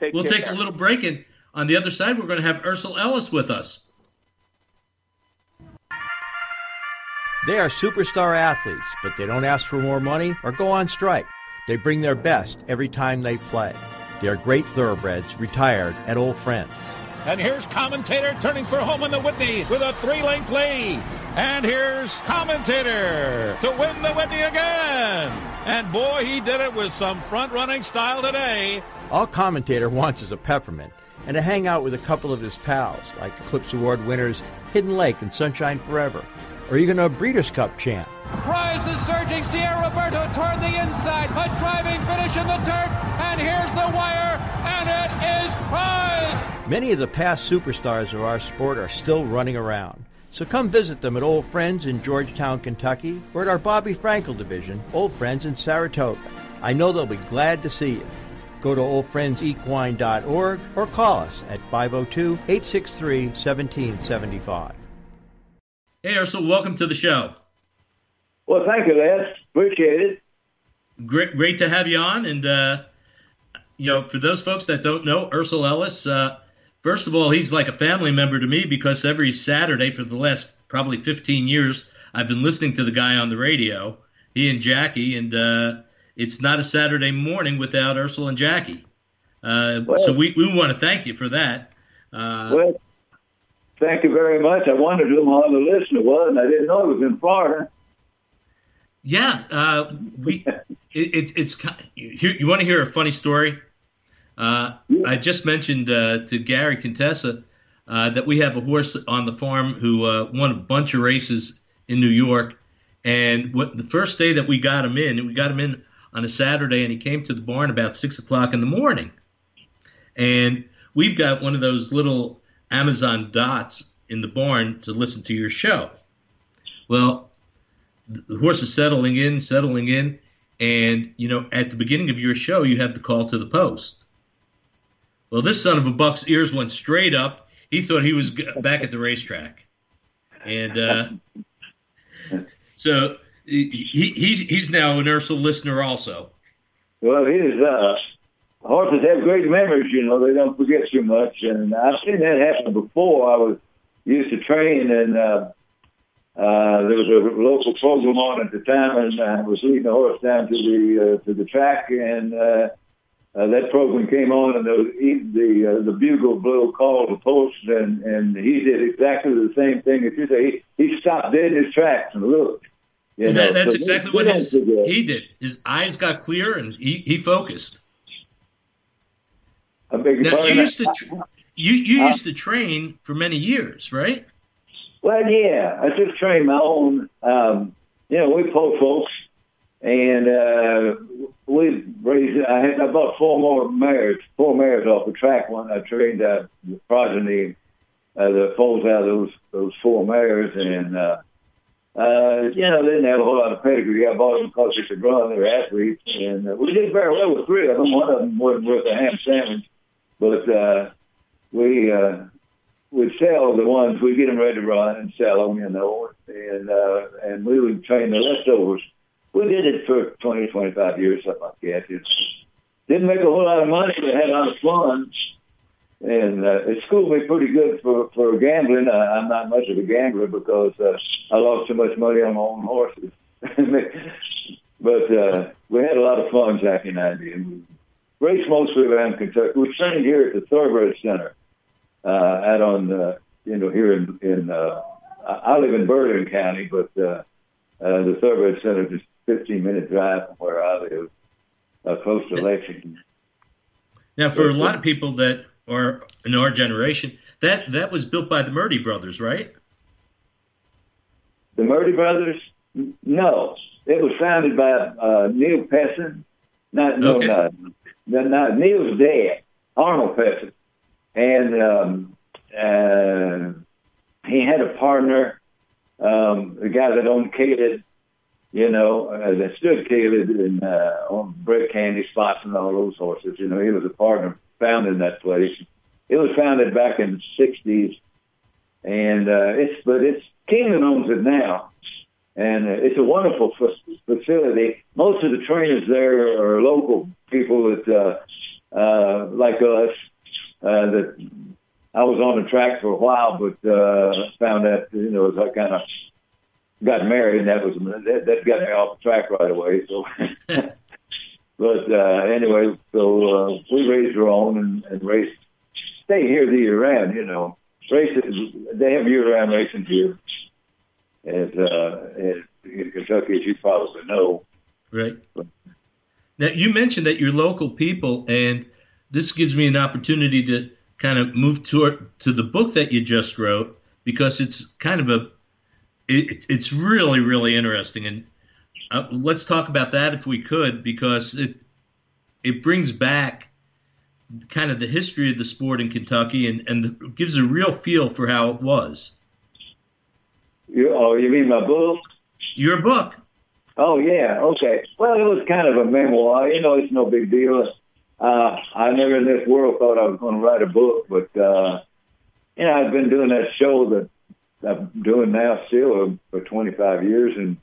Take we'll take a little break, and on the other side, we're going to have Ercel Ellis with us. They are superstar athletes, but they don't ask for more money or go on strike. They bring their best every time they play. They are great thoroughbreds, retired at Old Friends. And here's commentator turning for home in the Whitney with a three-length lead. And here's commentator to win the Whitney again. And boy, he did it with some front-running style today. All commentator wants is a peppermint and to hang out with a couple of his pals, like Eclipse Award winners Hidden Lake and Sunshine Forever, or even a Breeders' Cup champ. Prized the surging Sierra Roberto toward the inside. A driving finish in the turn. And here's the wire. And it is Prized. Many of the past superstars of our sport are still running around. So come visit them at Old Friends in Georgetown, Kentucky, or at our Bobby Frankel division, Old Friends in Saratoga. I know they'll be glad to see you. Go to oldfriendsequine.org or call us at 502-863-1775. Hey, Ercel, welcome to the show. Well, thank you, Les. Appreciate it. Great, great to have you on. And, uh, you know, for those folks that don't know, Ercel Ellis, uh, first of all, he's like a family member to me because every Saturday for the last probably 15 years, I've been listening to the guy on the radio, he and Jackie, and uh, it's not a Saturday morning without Ercel and Jackie. Uh, well, so we, we want to thank you for that. Uh, well, thank you very much. I wondered who my other listener was, and I didn't know it was in Florida. Yeah, uh, we it, it, it's you, you want to hear a funny story? Uh, I just mentioned uh, to Gary Contessa uh, that we have a horse on the farm who uh, won a bunch of races in New York, and what, the first day that we got him in, we got him in on a Saturday, and he came to the barn about six o'clock in the morning, and we've got one of those little Amazon dots in the barn to listen to your show. Well, the horse is settling in, settling in, and you know at the beginning of your show you have the call to the post. Well, this son of a buck's ears went straight up. He thought he was back at the racetrack, and uh, so he, he's he's now an Ercel listener also. Well, he's uh, horses have great memories. You know, they don't forget too much, and I've seen that happen before. I was used to train and. Uh, uh, there was a local program on at the time, and I was leading the horse down to the uh, to the track, and uh, uh, that program came on, and the the uh, the bugle blew call to post, and and he did exactly the same thing that you say. He, he stopped dead in his tracks and looked. You know, that's so exactly what his, he did. His eyes got clear, and he he focused. Now, you used to you you used to train for many years, right? Well, yeah, I just trained my own. Um, you know, we pull folks, and uh, we raised. I had I bought four more mares, four mares off the track when I trained uh, the progeny, uh, the foals out of those those four mares, and uh, uh, you know, they didn't have a whole lot of pedigree. I bought them because they could run. They were athletes, and uh, we did very well with three of them. One of them wasn't worth a ham sandwich, but uh, we. Uh, we'd sell the ones we'd get them ready to run and sell them, you know, and uh, and we would train the leftovers. We did it for 20, 25 years, something like that. It didn't make a whole lot of money, but had a lot of fun. And uh, it schooled me pretty good for for gambling. Uh, I'm not much of a gambler because uh, I lost so much money on my own horses. but uh, we had a lot of fun, Jackie and I did. We raced mostly around Kentucky. We trained here at the Thoroughbred Center uh, out on uh, you know here in, in uh, I live in Bourbon County, but uh, uh, the Thoroughbred Center is just 15 minute drive from where I live, uh, close to Lexington. Now, for a lot of people that are in our generation, that that was built by the Murdy brothers, right? The Murdy brothers? No, it was founded by uh, Neil Pessin. Not no, Okay. not, not, not Neil's dad, Arnold Pessin, and um, uh, he had a partner, um, the guy that owned Caleb, you know, uh, that stood Caleb in uh, on bread candy spots and all those horses. You know, he was a partner founding that place. It was founded back in the '60s, and uh, it's but it's Kingman owns it now, and uh, it's a wonderful fa- facility. Most of the trainers there are local people that uh, uh, like us. Uh, that I was on the track for a while, but uh, found that you know as I kind of got married, and that was that, that got me off the track right away. So, but uh, anyway, so uh, we raised our own and, and raced. Stay here the year round, you know. Races they have year round racing here, as uh, in Kentucky, as you probably know. Right. Now you mentioned that you're local people, and this gives me an opportunity to kind of move toward to the book that you just wrote because it's kind of a it, it's really really interesting, and uh, let's talk about that if we could because it it brings back kind of the history of the sport in Kentucky and and the, gives a real feel for how it was. You, oh, you mean my book? Your book. Oh yeah, okay. Well, it was kind of a memoir. You know, it's no big deal. Uh, I never in this world thought I was going to write a book, but uh, you know, I've been doing that show that I'm doing now still for 25 years, and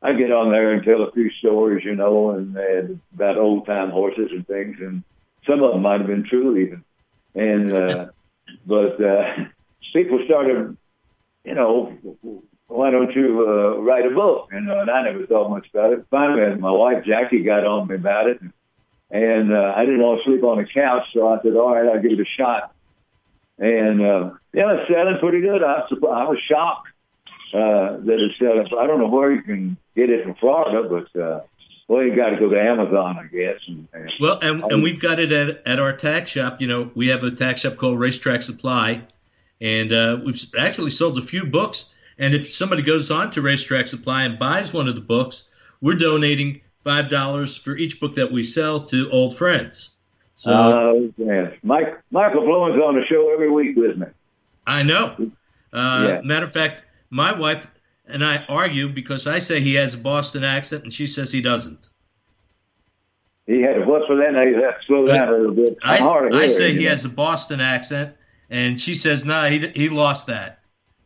I get on there and tell a few stories, you know, and, and about old time horses and things, and some of them might have been true even. And uh, but uh, people started, you know, why don't you uh, write a book? You know, and I never thought much about it. Finally, my wife Jackie got on me about it, and uh, I didn't want to sleep on the couch, so I said, "All right, I'll give it a shot." And uh, yeah, it's selling pretty good. I, was I was shocked uh, that it's selling. I don't know where you can get it in Florida, but uh, well, you got to go to Amazon, I guess. And, and Well, and, and we've got it at, at our tax shop. You know, we have a tax shop called Racetrack Supply, and uh, we've actually sold a few books. And if somebody goes on to Racetrack Supply and buys one of the books, we're donating five dollars for each book that we sell to old friends. So uh, yeah. Mike Michael Blowen's on the show every week with me. I know. Uh, Yeah. Matter of fact, my wife and I argue because I say he has a Boston accent and she says he doesn't. He had a what for that? Now you slow down a little bit. I, I'm hard I say he know. has a Boston accent, and she says, "No, he he lost that."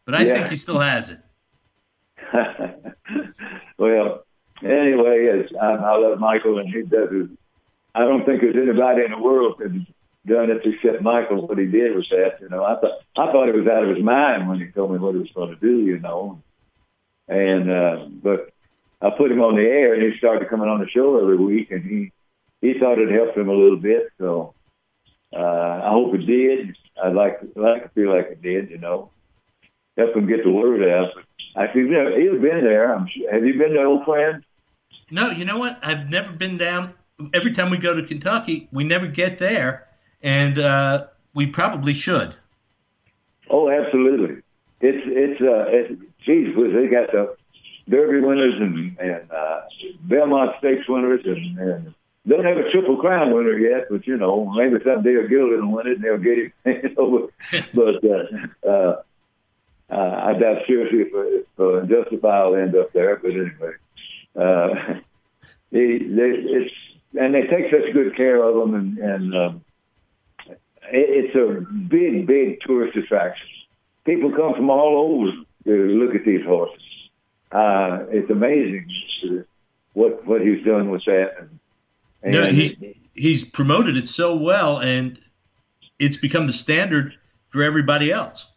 But I Yeah. think he still has it. well, anyway, yes, I, I love Michael, and he does. It. I don't think there's anybody in the world that's done it to except Michael. What he did with that, you know, I thought I thought he was out of his mind when he told me what he was going to do, you know. And uh, but I put him on the air, and he started coming on the show every week, and he he thought it helped him a little bit. So uh, I hope it did. I'd like to, like to feel like it did, you know, help him get the word out. But I feel you know, he's been there. I'm sure. Have you been to Old Friend? No, you know what? I've never been down. Every time we go to Kentucky, we never get there, and uh, we probably should. Oh, absolutely. It's it's uh, it's, geez, they got the Derby winners and and uh, Belmont Stakes winners and, and don't have a Triple Crown winner yet, but you know maybe someday a gelding will win it and they'll get it. You know, but uh, uh, uh, I doubt seriously if, if uh, Justify will end up there. But anyway, uh, they, they, it's and they take such good care of them and and. Um, it- it's a big, big tourist attraction. People come from all over to look at these horses. Uh, it's amazing what what he's done with that. And, and No, he he's promoted it so well, and it's become the standard for everybody else.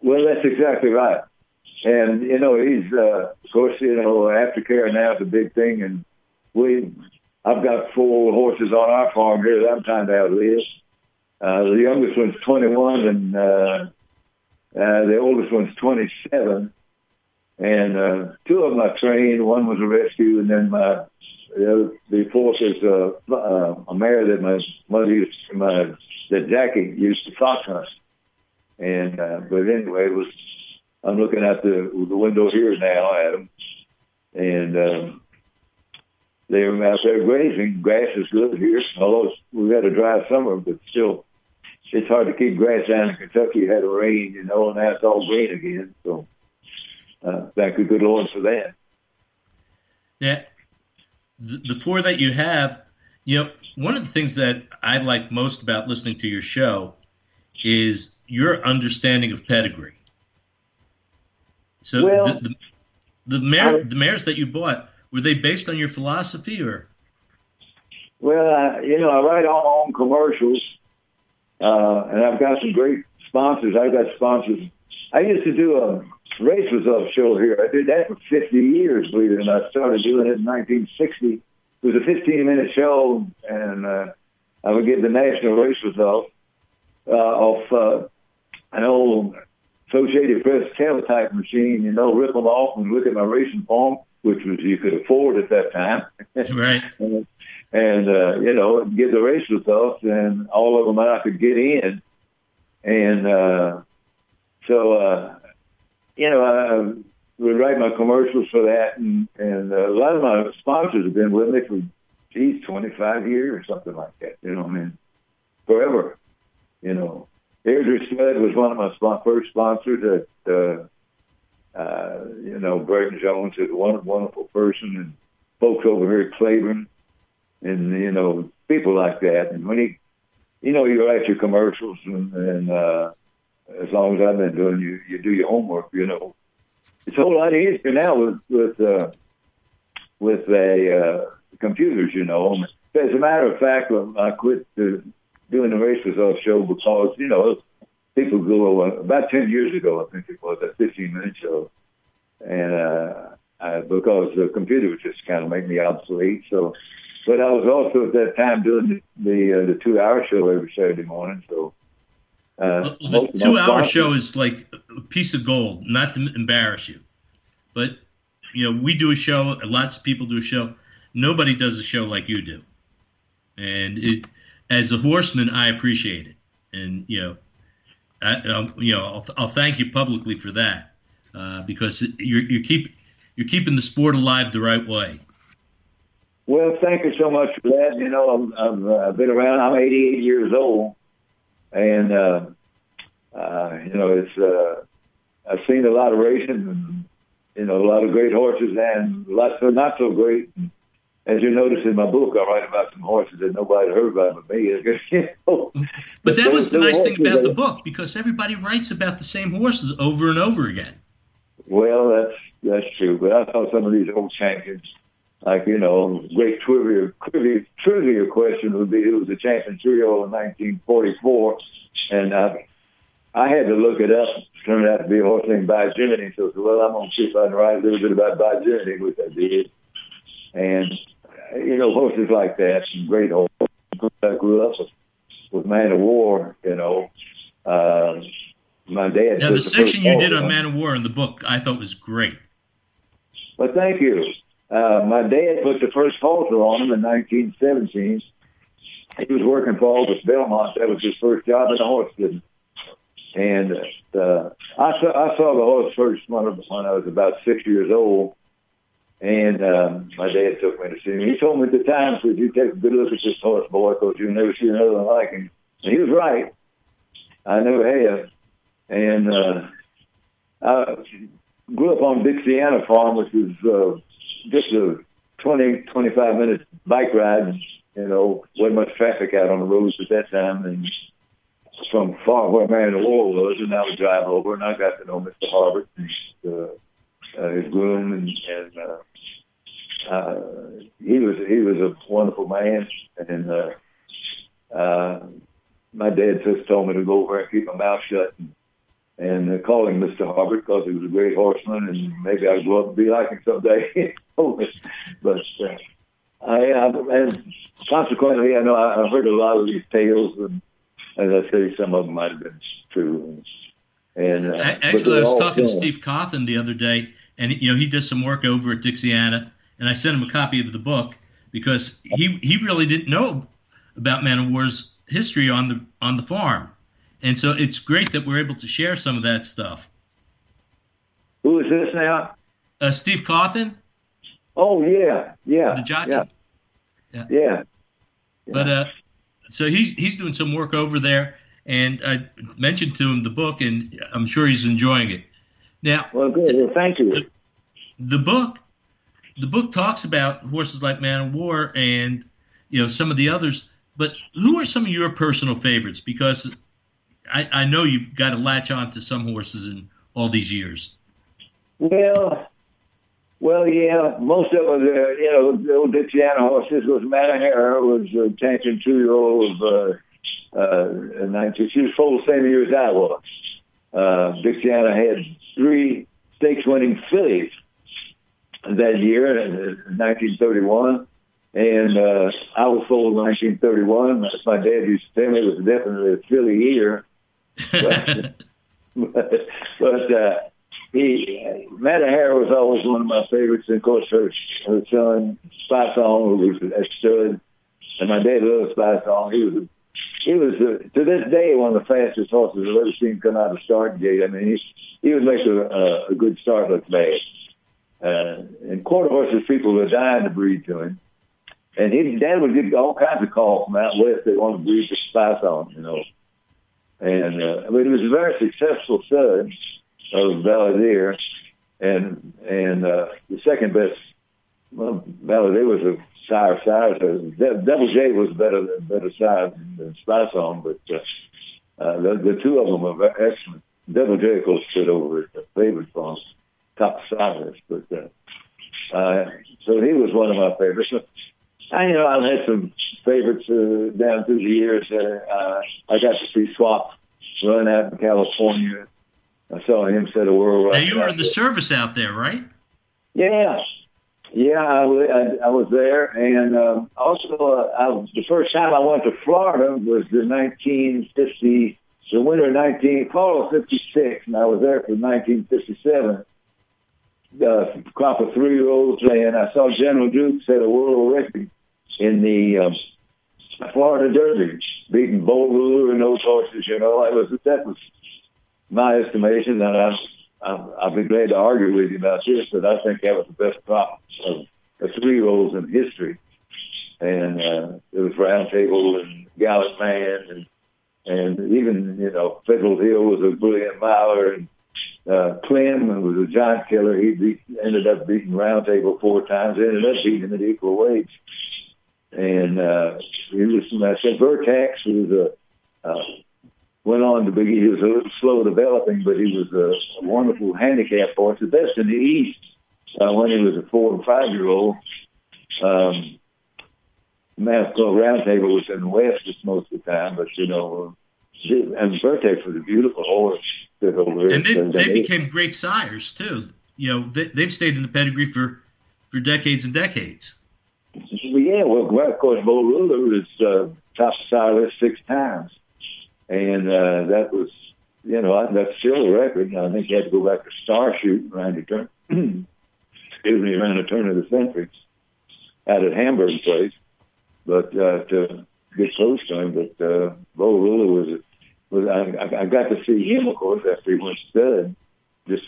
well, that's exactly right. And you know, he's uh, of course, you know, aftercare now is a big thing, and we, I've got four horses on our farm here that I'm trying to outlive. Uh, the youngest one's 21, and uh, uh, the oldest one's 27. And uh, two of them I trained. One was a rescue, and then my the, other, the is uh, uh, a mare that my mother used, to, my that Jackie used to fox hunt. And uh, but anyway, it was I'm looking out the the window here now, Adam, and um, they're out there grazing. Grass is good here, although we've had a dry summer, but still, it's hard to keep grass down in Kentucky. You had a rain, you know, and now it's all green again. So, uh, thank the good Lord, for that. Yeah, the, four that you have, you know, one of the things that I like most about listening to your show is your understanding of pedigree. So Well, the, the, the, mare, I- the mares that you bought were they based on your philosophy or? Well, I, you know, I write all my own commercials, uh, and I've got some great sponsors. I've got sponsors. I used to do a race results show here. I did that for 50 years, believe it or not. I started doing it in 1960. It was a 15-minute show, and uh, I would get the national race results uh, off uh, an old Associated Press teletype machine. You know, rip them off and look at my racing form, which was you could afford at that time. Right. and, and uh, you know, get the race results, and all of them I could get in, and uh, so uh, you know, I would write my commercials for that, and and uh, a lot of my sponsors have been with me for geez, twenty five years or something like that. You know, I mean, forever. You know, Airdrie Stud was one of my sp- first sponsors. At uh, uh, you know, Brereton Jones is a wonderful, person, and folks over here at Claiborne, and you know, people like that. And when he, you know, you write your commercials, and, and uh, as long as I've been doing, you you do your homework. You know, it's a whole lot easier now with with uh, with a uh, computers. You know, as a matter of fact, I quit uh, doing the race results show because you know people go uh, about ten years ago. I think it was a fifteen minute show, and uh, I, because the computer was just kind of make me obsolete. So, but I was also at that time doing the the, uh, the two hour show every Saturday morning. So. Uh, Well, the two hour show is like a piece of gold, not to embarrass you. But, you know, we do a show, lots of people do a show. Nobody does a show like you do. And it, as a horseman, I appreciate it. And, you know, I, you know, I'll, I'll thank you publicly for that uh, because you're, you're keep, you're keeping the sport alive the right way. Well, thank you so much for that. You know, I've, I've uh, been around. I'm 88 years old, and uh, uh, you know, it's uh, I've seen a lot of racing, and you know, a lot of great horses, and lots of not so great. As you notice in my book, I write about some horses that nobody heard about but me. you know. But that was the nice thing about the book because everybody writes about the same horses over and over again. Well, that's that's true. But I thought some of these old champions, like you know, great trivia trivia, trivia question would be who was the champion trio oh in 1944, and I I had to look it up. It turned out to be a horse named Bigemini. So I said, well, I'm gonna see if I can write a little bit about Bigemini, which I did. And you know, horses like that, some great horses. I grew up with, with Man o' War. You know, uh, my dad. Now, the section you did on Man o' War in the book, I thought was great. Well, thank you. Uh, my dad put the first halter on him in 1917. He was working for August Belmont. That was his first job in the horse business. And uh, I saw I saw the horse first when I was about six years old. And um, my dad took me to see him. He told me at the time, said, "You take a good look at this horse, boy, because you'll never see another one like him." And he was right. I never have. And uh, I grew up on Dixiana Farm, which was uh, just a 20, 25 minute bike ride. You know, wasn't much traffic out on the roads at that time. And from far where of War was, and I would drive over, and I got to know Mr. Harbut, and, uh, uh, his groom, and, and uh, uh, he was he was a wonderful man. And uh, uh, my dad just told me to go over and keep my mouth shut. And, and uh, call him Mr. Harbut because he was a great horseman, and maybe I'd grow up and be like him someday. but uh, I, I, and consequently, I know I, I heard a lot of these tales, and as I say, some of them might have been true. And uh, Actually, I was talking to. Steve Cauthen the other day, and you know he does some work over at Dixiana, and I sent him a copy of the book because he he really didn't know about Man o' War's history on the on the farm, and so it's great that we're able to share some of that stuff. Who is this now? Uh, Steve Cauthen, Oh yeah, yeah, the jockey. Yeah. Yeah. yeah. But uh, so he's he's doing some work over there, and I mentioned to him the book, and I'm sure he's enjoying it. Now, Well, good. Well, thank you. the, the book, the book talks about horses like Man o' War and you know some of the others. But who are some of your personal favorites? Because I, I know you've got to latch on to some horses in all these years. Well, well, yeah. Most of was, uh, you know, the old Dixiana horses was Mata Hari was a tension two year old of uh, uh, 19. She was full the same year as I was. Uh, Dixiana had three stakes winning fillies that year in 1931. And uh, I was sold in 1931. My dad used to tell me, it was definitely a filly year. But, but, but uh, he, Mata Hari was always one of my favorites. And of course, her, her son, Spy Song, who was a stud. And my dad loved Spy Song. He was, he was uh, to this day, one of the fastest horses I've ever seen come out of the start gate. I mean, he, he would make a, a, a good start look bad. Uh, and quarter horses, people were dying to breed to him. And his dad would get all kinds of calls from out west that wanted to breed Spy Song, you know. And uh, I mean, he was a very successful stud of Balladeer, and and uh, the second best. Well, Balladeer was a sire size. Double Jay was better better size than Spy Song, but uh, uh, the, the two of them were excellent. Double Jay, of course, stood over at the favorite from top size, but uh, uh, so he was one of my favorites. So, I, you know, I've had some favorites uh, down through the years. Uh, uh, I got to see Swaps run out in California. I saw him set a world Now you were in the service out there, right? Yeah, yeah, I, I, I was there, and um, also uh, I, the first time I went to Florida was the 1950, the winter of 19, fall of '56, and I was there for 1957. Uh, crop of three-year-olds, and I saw General Duke set a world record in the um, Florida Derby, beating Ruler and those horses. You know, I was that was my estimation, and I, I, I'll be glad to argue with you about this, but I think that was the best crop of, of three-year-olds in history. And uh, it was Round Table and Gallant Man, and and even you know Federal Hill was a brilliant miler, and uh, Clem was a giant killer. He beat, ended up beating Round Table four times, ended up beating him at equal weight. And uh, he was, I said, Vertex was a uh, went on to be, he was a little slow developing, but he was a, wonderful handicap horse, the best in the East uh, when he was a four and five year old. Um, Math Round Table was in the West just most of the time, but you know, uh, and Vertex was a beautiful horse. And they, and they became great sires too. You know, they, they've stayed in the pedigree for for decades and decades. Yeah, well, well, of course, Bold Ruler was uh, top sire six times, and uh, that was, you know, I- that's still a record. I think you had to go back to Star Shoot around the turn, excuse me, around the turn of the century, out at Hamburg Place, but uh, to get close to him. But uh, Bold Ruler was, a, was I, I- I got to see him, of course, after he went stud. Just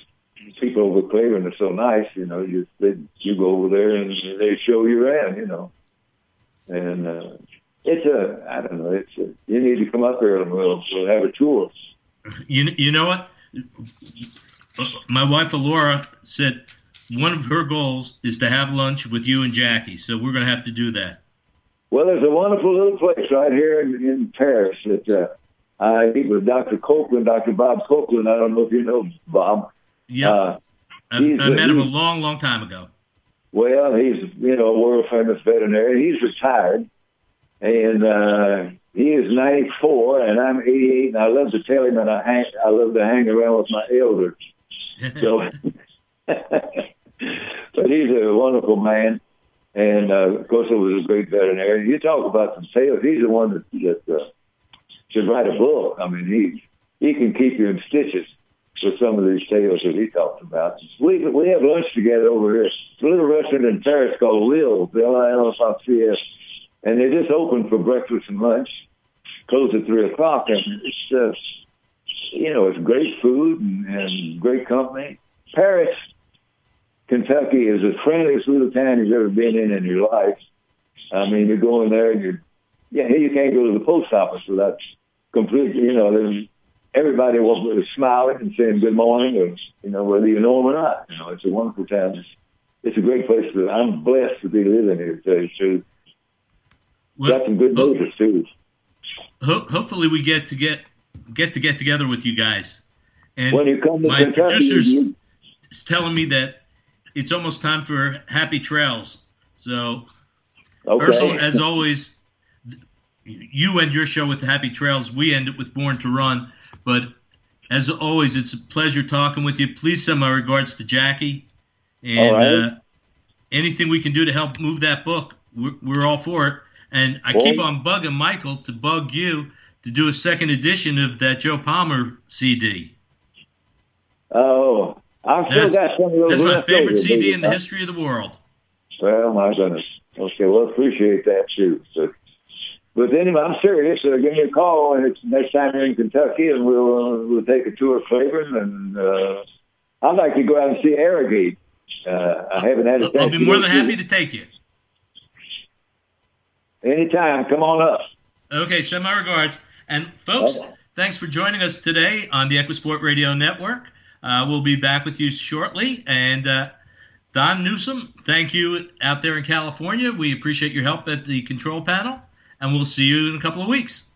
people over Claiborne are so nice, you know. You they, you go over there and they show you around, you know. And uh, it's a I don't know. It's a, you need to come up there and we'll, we'll have a tour. You you know what? My wife Alora said one of her goals is to have lunch with you and Jackie. So we're going to have to do that. Well, there's a wonderful little place right here in, in Paris that uh, I eat with Dr. Copelan, Dr. Bob Copelan. I don't know if you know Bob. Yeah, Uh, I, I met him a long, long time ago. Well, he's you know a world famous veterinarian. He's retired, and uh, he is 94, and I'm 88. And I love to tell him, that I hang, I love to hang around with my elders. So, but he's a wonderful man, and uh, of course, it was a great veterinarian. You talk about some sales. He's the one that, that uh, should write a book. I mean, he he can keep you in stitches with some of these tales that he talks about. We we have lunch together over here. Little restaurant in Paris called Lille, L-I-L-S-I-C-S, and they just opened for breakfast and lunch. Close at three o'clock, and it's uh, you know it's great food and, and great company. Paris Kentucky is the friendliest little town you've ever been in in your life. I mean, you go in there and you, yeah, you can't go to the post office without completely, you know, everybody was smiling and saying good morning, or you know, whether you know them or not. You know, it's a wonderful town. It's, it's a great place to. live. I'm blessed to be living here. To tell you the truth, well, got some good neighbors too. Ho- hopefully, we get to get get to get together with you guys. And when you come to my Kentucky, producers you, is telling me that it's almost time for happy trails. So, okay. Ercel, as always, you end your show with the happy trails. We end it with Born to Run. But as always, it's a pleasure talking with you. Please send my regards to Jackie. And right. uh, anything we can do to help move that book, we're, we're all for it. And I Well- keep on bugging Michael to bug you to do a second edition of that Joe Palmer CD. Oh, I've still That's, got some of those. that's my favorite CD in the history of the world. Well, my goodness. Okay, well, appreciate that too. So, but anyway, I'm serious. So give me a call and it's next time you're in Kentucky, and we'll uh, we'll take a tour of Claiborne, and uh, I'd like to go out and see Arrogate. Uh, I haven't had a chance. I'll be more than happy to take you. Anytime, come on up. Okay, send my regards. And folks, Okay. thanks for joining us today on the EquiSport Radio Network. Uh, we'll be back with you shortly. And uh, Don Newsom, thank you out there in California. We appreciate your help at the control panel, and we'll see you in a couple of weeks.